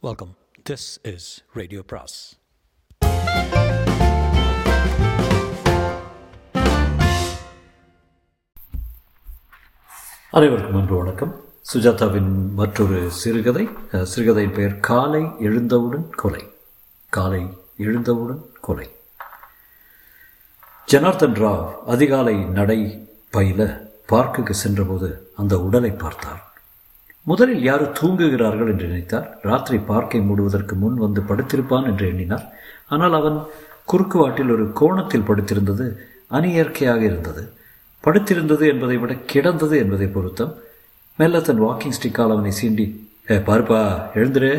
Welcome this is radio பிராஸ் அனைவருக்கும் அன்று வணக்கம். சுஜாதாவின் மற்றொரு சிறுகதை. சிறுகதையின் பெயர் காலை எழுந்தவுடன் கொலை. காலை எழுந்தவுடன் கொலை. ஜனார்தன் ராவ் அதிகாலை நடை பயில பார்க்குக்கு சென்றபோது அந்த உடலை பார்த்தார். முதலில் யாரோ தூங்குகிறார்கள் என்று நினைத்தார். ராத்திரி பார்க்கை மூடுவதற்கு முன் வந்து படுத்திருப்பான் என்று எண்ணினார். ஆனால் அவன் குறுக்கு வாட்டில் ஒரு கோணத்தில் படுத்திருந்தது அணியற்கையாக இருந்தது. படுத்திருந்தது என்பதை விட கிடந்தது என்பதை பொருத்தம். மெல்ல தன் வாக்கிங் ஸ்டிக்கால் அவனை சீண்டி ஏ பார்ப்பா எழுந்துரு.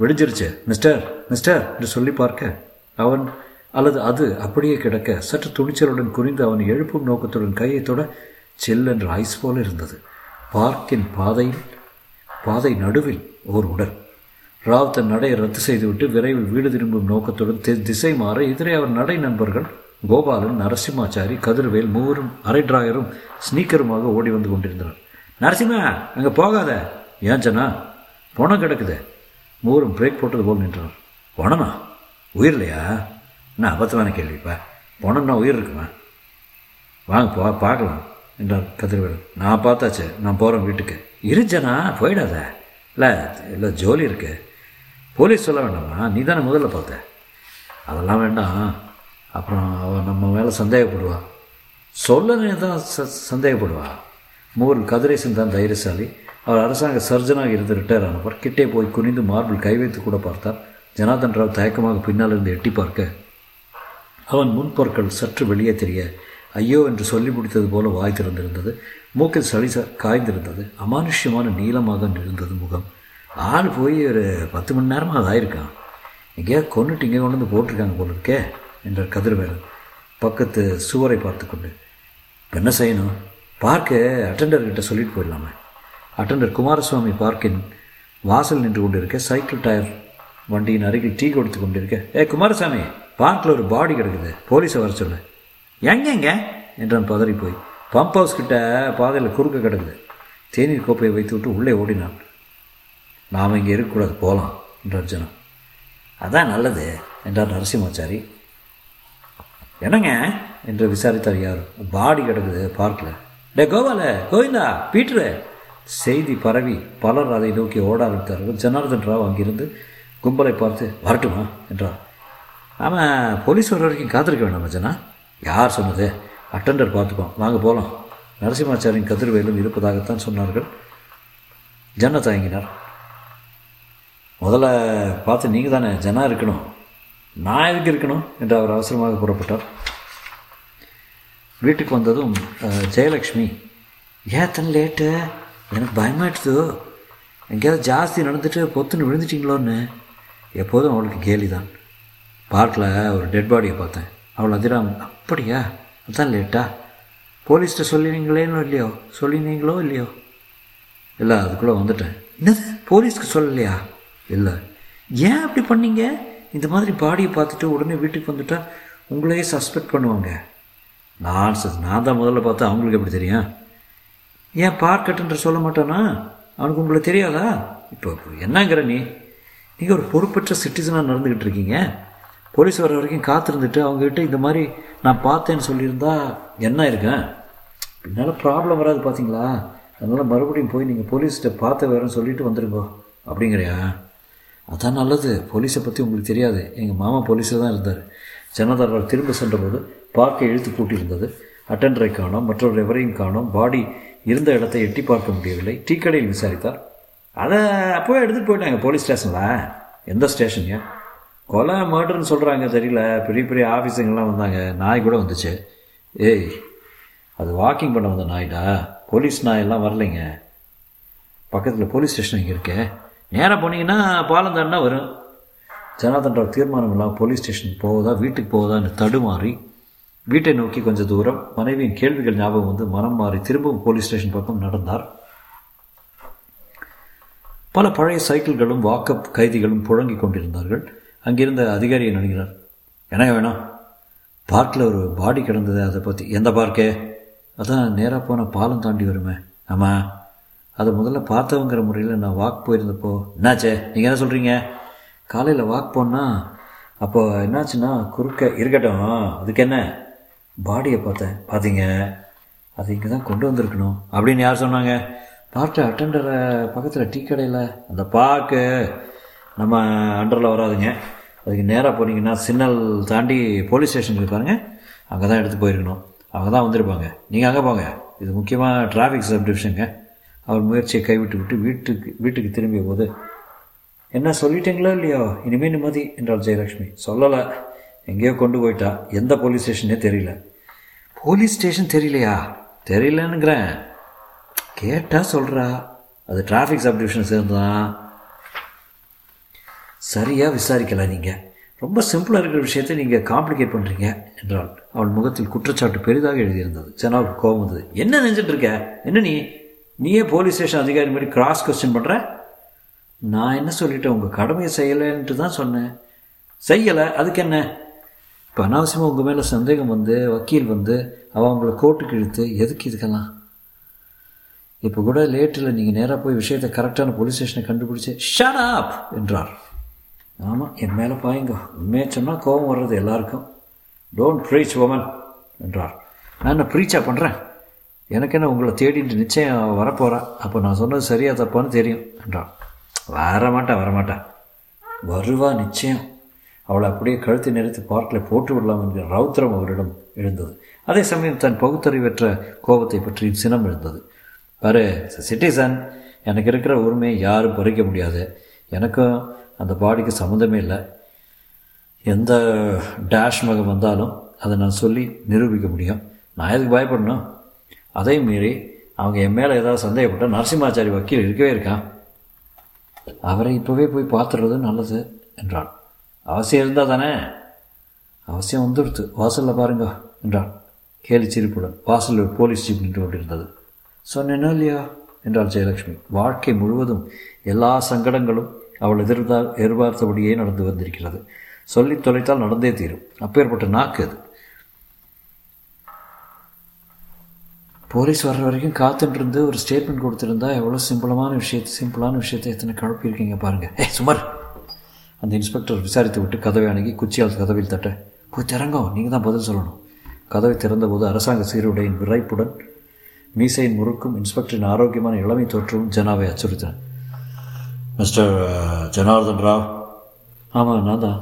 விடிஞ்சிருச்சு. மிஸ்டர் மிஸ்டர் என்று சொல்லி பார்க்க அவன் அல்லது அது அப்படியே கிடக்க சற்று துணிச்சலுடன் குறிந்து அவன் எழுப்பும் நோக்கத்துடன் கையை தொட செல்லென்ற ஐஸ் போல இருந்தது. பார்க்கின் பாதையில் பாதை நடுவில் ஓர் உடல். ராவ் தன் நடையை ரத்து செய்துவிட்டு விரைவில் வீடு திரும்பும் நோக்கத்துடன் தி- திசை மாற எதிரே அவர் நடை நண்பர்கள் கோபாலன் நரசிம்மாச்சாரி கதிர்வேல் மூவரும் அரை டிராயரும் ஸ்னீக்கருமாக ஓடி வந்து கொண்டிருந்தனர். நரசிம்மா அங்கே போகாத. ஏன் ஜனா? பணம் கிடக்குது. மூவரும் பிரேக் போட்டது போல் நின்றனர். பணமா? உயிர் இல்லையா என்ன அபத்தமான கேள்விப்பா பணம்னா உயிர் இருக்குமா? வாங்க போ பார்க்கலாம் என்றார் கதிர்வேல். நான் பார்த்தாச்சு நான் போகிறேன் வீட்டுக்கு. இருச்சனா போயிடாத. இல்லை இல்லை ஜோலி இருக்கு. போலீஸ் சொல்ல வேண்டாமா? நீ தானே முதல்ல பார்த்த. அதெல்லாம் வேண்டாம். அப்புறம் அவன் நம்ம மேலே சந்தேகப்படுவா. சொல்லனே தான் ச சந்தேகப்படுவா. மூவர் கதிரேசன் தான் தைரியசாலி. அவர் அரசாங்க சர்ஜனாக இருந்து ரிட்டையர் ஆனவர். கிட்டே போய் குனிந்து மார்பிள் கை வைத்து கூட பார்த்தார். ஜனார்தன் ராவ் தயக்கமாக பின்னால் இருந்து எட்டி பார்க்க. அவன் முன்பொருட்கள் சற்று வெளியே தெரிய ஐயோ என்று சொல்லி முடித்தது போல வாய் திறந்திருந்தது. மூக்கில் சளி காய்ந்திருந்தது. அமானுஷ்யமான நீளமாக இருந்தது முகம். ஆள் போய் ஒரு பத்து மணி நேரமாக அது ஆயிருக்கான். எங்கேயா கொண்டுட்டு இங்கே கொண்டு வந்து போட்டிருக்காங்க போல இருக்கே என்றார் கதிர்வேலன். பக்கத்து சுவரை பார்த்து கொண்டு இப்போ என்ன செய்யணும்? பார்க்க அட்டெண்டர்கிட்ட சொல்லிட்டு போயிடலாமே. அட்டண்டர் குமாரசுவாமி பார்க்கின் வாசல் நின்று கொண்டிருக்க சைக்கிள் டயர் வண்டியின் அருகில் டீ கொடுத்து கொண்டிருக்க. ஏ குமாரசாமி பார்க்கில் ஒரு பாடி கிடக்குது. போலீஸை வர சொல்லு. எங்கெங்க? என்றான் பதறி போய். பம்ப் ஹவுஸ் கிட்ட பாதையில் குறுக்க கிடக்குது. தேநீர் கோப்பையை வைத்து விட்டு உள்ளே ஓடினான். நாம் இங்கே இருக்கக்கூடாது போகலாம் என்றார் ஜனம் அதான் நல்லது என்றார் நரசிம்மாச்சாரி. என்னங்க? என்று விசாரித்தார் யார்? பாடி கிடக்குது பார்க்கில் டே கோபால கோவிந்தா பீட்ரு செய்தி பரவி பலர் அதை நோக்கி ஓட ஆரம்பித்தார்கள். ஜனார்தன் ராவ் அங்கிருந்து கும்பலை பார்த்து வரட்டுமா? என்றார் ஆமாம் போலீஸ் வர வரைக்கும் காத்திருக்க வேண்டாம் ஜனா யார் சொன்னது? அட்டெண்டர் பார்த்துப்போம் வாங்க போகலாம் நரசிம்மாச்சாரியின் கதிர்வேலும் இருப்பதாகத்தான் சொன்னார்கள். ஜன்ன தயங்கினார் முதல்ல பார்த்து நீங்கள் தானே ஜனா இருக்கணும். நான் எதுக்கு இருக்கணும்? என்று அவர் அவசரமாக புறப்பட்டார். வீட்டுக்கு வந்ததும் ஜெயலக்ஷ்மி ஏத்தன் லேட்டு எனக்கு பயமாயிடுது எங்கேயாவது ஜாஸ்தி நடந்துட்டு பொத்துன்னு விழுந்துட்டிங்களோன்னு? எப்போதும் அவளுக்கு கேலி தான் பார்க்கில் ஒரு டெட் பாடியை பார்த்தேன். அவள் அதிராம் அப்படியா? அதான் லேட்டா. போலீஸ்கிட்ட சொல்லினீங்களேனோ இல்லையோ? சொல்லினீங்களோ இல்லையோ? இல்லை அதுக்குள்ளே வந்துட்டேன். என்னது? போலீஸ்க்கு சொல்லலையா? இல்லை. ஏன் அப்படி பண்ணீங்க? இந்த மாதிரி பாடியை பார்த்துட்டு உடனே வீட்டுக்கு வந்துட்டா உங்களையே சஸ்பெக்ட் பண்ணுவாங்க. நான் ச- நான் தான் முதல்ல பார்த்தா அவங்களுக்கு எப்படி தெரியும்? ஏன் பார்க்கட்டுன்ற சொல்ல மாட்டானா? அவனுக்கு உங்களை தெரியாதா? இப்போ என்னங்கிற நீ? நீங்கள் ஒரு பொறுப்பற்ற சிட்டிசனாக நடந்துக்கிட்டு இருக்கீங்க. போலீஸ் வர வரைக்கும் காத்திருந்துட்டு அவங்ககிட்ட இந்த மாதிரி நான் பார்த்தேன்னு சொல்லியிருந்தா என்ன இருக்கேன் பின்னால் ப்ராப்ளம் வராது பார்த்தீங்களா அதனால் மறுபடியும் போய் நீங்கள் போலீஸ்கிட்ட பார்த்த வேறேன்னு சொல்லிட்டு வந்துருங்க. அப்படிங்கிறியா? அதான் நல்லது. போலீஸை பற்றி உங்களுக்கு தெரியாது. எங்கள் மாமா போலீஸில் தான் இருந்தார். ஜனதாரால் திரும்ப சென்றபோது பார்க்கை இழுத்து பூட்டியிருந்தது அட்டெண்டரை காணோம். மற்றொரு எவரையும் காணோம். பாடி இருந்த இடத்தை எட்டி பார்க்க முடியவில்லை. டீ கடையில் விசாரித்தார். அதை அப்போவே எடுத்துகிட்டு போயிட்டாங்க போலீஸ் ஸ்டேஷனில். எந்த ஸ்டேஷன்யா? கொலை மர்டர்னு சொல்கிறாங்க தெரியல. பெரிய பெரிய ஆஃபீஸுங்கெல்லாம் வந்தாங்க. நாய் கூட வந்துச்சு. ஏய் அது வாக்கிங் பண்ண வந்த நாய்டா. போலீஸ் நாயெல்லாம் வரலைங்க. பக்கத்தில் போலீஸ் ஸ்டேஷன் இங்கே இருக்கே. நேராக போனீங்கன்னா பாலம் தாண்டா வரும். ஜனாதண்டோட தீர்மானம் இல்லாமல் போலீஸ் ஸ்டேஷன் போவதா வீட்டுக்கு போவதான்னு தடுமாறி வீட்டை நோக்கி கொஞ்சம் தூரம் மனைவியின் கேள்விகள் ஞாபகம் வந்து மனம் மாறி திரும்பவும் போலீஸ் ஸ்டேஷன் பக்கம் நடந்தார். பல பழைய சைக்கிள்களும் வாக்கப் கைதிகளும் புழங்கிக் கொண்டிருந்தார்கள். அங்கிருந்த அதிகாரியை நினைக்கிறார்? என்ன வேணும்? பார்க்கில் ஒரு பாடி கிடந்தது அதை பற்றி எந்த பார்க்கே? அதான் நேராக போன பாலம் தாண்டி வருமே. ஆமாம் அதை முதல்ல பார்த்தவங்கிற முறையில் நான் வாக் போயிருந்தப்போ என்னாச்சே? நீங்கள் என்ன சொல்கிறீங்க காலையில் வாக் போனால் அப்போ என்னாச்சுன்னா குறுக்க இருக்கட்டும். அதுக்கு என்ன பாடியை பார்த்தேன். பார்த்தீங்க. அது இங்கே தான் கொண்டு வந்திருக்கணும். அப்படின்னு யார் சொன்னாங்க? பார்ட்டு அட்டண்டரை பக்கத்தில் டீ கடையில். அந்த பார்க்கு நம்ம அண்டரில் வராதுங்க. அதுக்கு நேராக போனீங்கன்னா சிக்னல் தாண்டி போலீஸ் ஸ்டேஷனுக்கு பாருங்க. அங்கே தான் எடுத்து போயிருக்கணும். அவங்க தான் வந்திருப்பாங்க. நீங்கள் அங்கே போங்க. இது முக்கியமாக டிராஃபிக் சப்டிவிஷனுங்க அவர் முயற்சியை கைவிட்டு விட்டு வீட்டுக்கு வீட்டுக்கு திரும்பிய போது என்ன சொல்லிட்டீங்களோ இல்லையோ? இனிமேல் நிம்மதி என்றாள் ஜெயலட்சுமி. சொல்லலை. எங்கேயோ கொண்டு போயிட்டா. எந்த போலீஸ் ஸ்டேஷனே தெரியல. போலீஸ் ஸ்டேஷன் தெரியலையா? தெரியலனுங்கிறேன் கேட்டால் சொல்கிறா அது டிராஃபிக் சப்டிவிஷன் சேர்ந்துதான். சரியாக விசாரிக்கல நீங்கள் ரொம்ப சிம்பிளாக இருக்கிற விஷயத்தை நீங்கள் காம்ப்ளிகேட் பண்ணுறீங்க என்றாள். அவள் முகத்தில் குற்றச்சாட்டு பெரிதாக எழுதியிருந்தது. ஜனாவுக்கு கோபம் வந்தது. என்ன நினைச்சிட்டு இருக்க? என்ன நீ? நீயே போலீஸ் ஸ்டேஷன் அதிகாரி மாதிரி கிராஸ் கொஸ்டின் பண்ணுற நான் என்ன சொல்லிட்டேன்? உங்கள் கடமையை செய்யலைன்ட்டு தான் சொன்னேன். செய்யலை. அதுக்கு என்ன? இப்போ அனாவசியமாக உங்கள் மேலே சந்தேகம் வந்து வக்கீல் வந்து அவன் உங்களை கோர்ட்டுக்கு இழுத்து எதுக்கு இதுக்கெல்லாம்? இப்போ கூட லேட்டில் நீங்கள் நேராக போய் விஷயத்தை கரெக்டான போலீஸ் ஸ்டேஷனை கண்டுபிடிச்சி ஷட் அப் என்றார். ஆமாம் என் மேலே பாயுங்க. உண்மையை சொன்னால் கோபம் வர்றது எல்லாருக்கும். டோன்ட் ப்ரீச் உமன் என்றார். நான் என்ன ப்ரீச்சா பண்ணுறேன் எனக்கு என்ன உங்களை தேடிட்டு நிச்சயம் வரப்போகிறான் அப்போ நான் சொன்னது சரியா தப்பான்னு தெரியும் என்றார். வரமாட்டேன் வரமாட்டேன் வருவா நிச்சயம். அவளை அப்படியே கழுத்து நிறுத்தி பார்க்கில் போட்டு விடலாம் என்கிற ரௌத்திரம் அவரிடம் எழுந்தது. அதே சமயம் தன் பகுத்தறிவற்ற கோபத்தை பற்றி சினம் எழுந்தது. பாரு சிட்டிசன் எனக்கு இருக்கிற உரிமையை யாரும் பறிக்க முடியாது. எனக்கும் அந்த பாடிக்கு சம்மந்தமே இல்லை. எந்த டேஷ் மகம் வந்தாலும் அதை நான் சொல்லி நிரூபிக்க முடியும். நான் எதுக்கு பயப்படணும்? அதையும் மீறி அவங்க என் மேலே ஏதாவது சந்தேகப்பட்டால் நரசிம்மாச்சாரி வக்கீல் இருக்கவே இருக்கான். அவரை இப்போவே போய் பார்த்துடுறது நல்லது என்றான். அவசியம் இருந்தால் தானே? அவசியம் வந்துடுத்து. வாசலில் பாருங்க என்றான். கேலி சிரிப்புடன். வாசலில் போலீஸ் ஜீப் நின்று கொண்டிருந்தது. சொன்னேன்னா இல்லையா? என்றாள் ஜெயலட்சுமி. வாழ்க்கை முழுவதும் எல்லா சங்கடங்களும் அவள் எதிர்பார் எதிர்பார்த்தபடியே நடந்து வந்திருக்கிறது. சொல்லி தொலைத்தால் நடந்தே தீரும். அப்பேற்பட்ட நாக்கு அது. போலீஸ் வர்ற வரைக்கும் காத்துட்டு ஒரு ஸ்டேட்மெண்ட் கொடுத்துருந்தா எவ்வளோ சிம்பிளமான விஷயத்தை சிம்பிளான விஷயத்தை எத்தனை குழப்பியிருக்கீங்க பாருங்க. ஏ சுமார். அந்த இன்ஸ்பெக்டர் விசாரித்து விட்டு கதவை அணுகி குச்சியால் கதவில் தட்ட போய் திறங்கோ நீங்கள் தான் பதில் சொல்லணும். கதவை திறந்தபோது அரசாங்க சீருடையின் விரைப்புடன் மீசையின் முறுக்கும் இன்ஸ்பெக்டரின் ஆரோக்கியமான இளமை தோற்றமும் ஜனாவை அச்சுறுத்தின. மிஸ்டர் ஜனார்தன் ராவ்? ஆமாம் நான் தான்.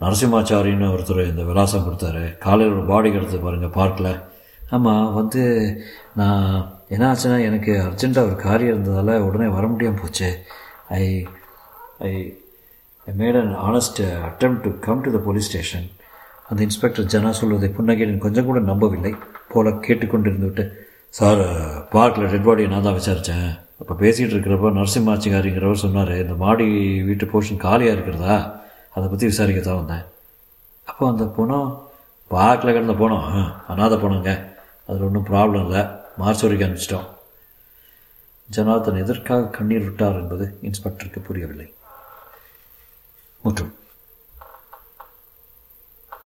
நரசிம்மாச்சாரின்னு ஒருத்தர் இந்த விலாசம் கொடுத்தாரு. காலையில் ஒரு பாடி கிடத்து பாருங்கள் பார்க்கில் ஆமாம் வந்து நான் என்ன ஆச்சுன்னா எனக்கு அர்ஜெண்ட்டாக ஒரு காரியம் இருந்ததால் உடனே வர முடியாமல் போச்சு. I I I made an honest attempt to come to the police station அந்த இன்ஸ்பெக்டர் ஜனா சொல்வதை புன்னகையின் கொஞ்சம் கூட நம்பவில்லை. போல கேட்டுக்கொண்டிருந்து விட்டு சார் பார்க்கில் டெட் பாடியை நான் தான் விசாரித்தேன் அப்போ பேசிகிட்டு இருக்கிறப்ப நரசிம்மாச்சிகாரிங்கிறவர் சொன்னார் இந்த மாடி வீட்டு போர்ஷன் காலியாக இருக்கிறதா? அதை பற்றி விசாரிக்க தான் வந்தேன். அப்போ அந்த பணம் பார்க்கில் கிடந்த போனோம் அனாத பணங்க அதில் ஒன்றும் ப்ராப்ளம் இல்லை. மார்ச் வரைக்கும் அனுப்பிச்சிட்டோம். ஜனார்தன் எதற்காக கண்ணீர் விட்டார் என்பது இன்ஸ்பெக்டருக்கு புரியவில்லை. முற்றும்.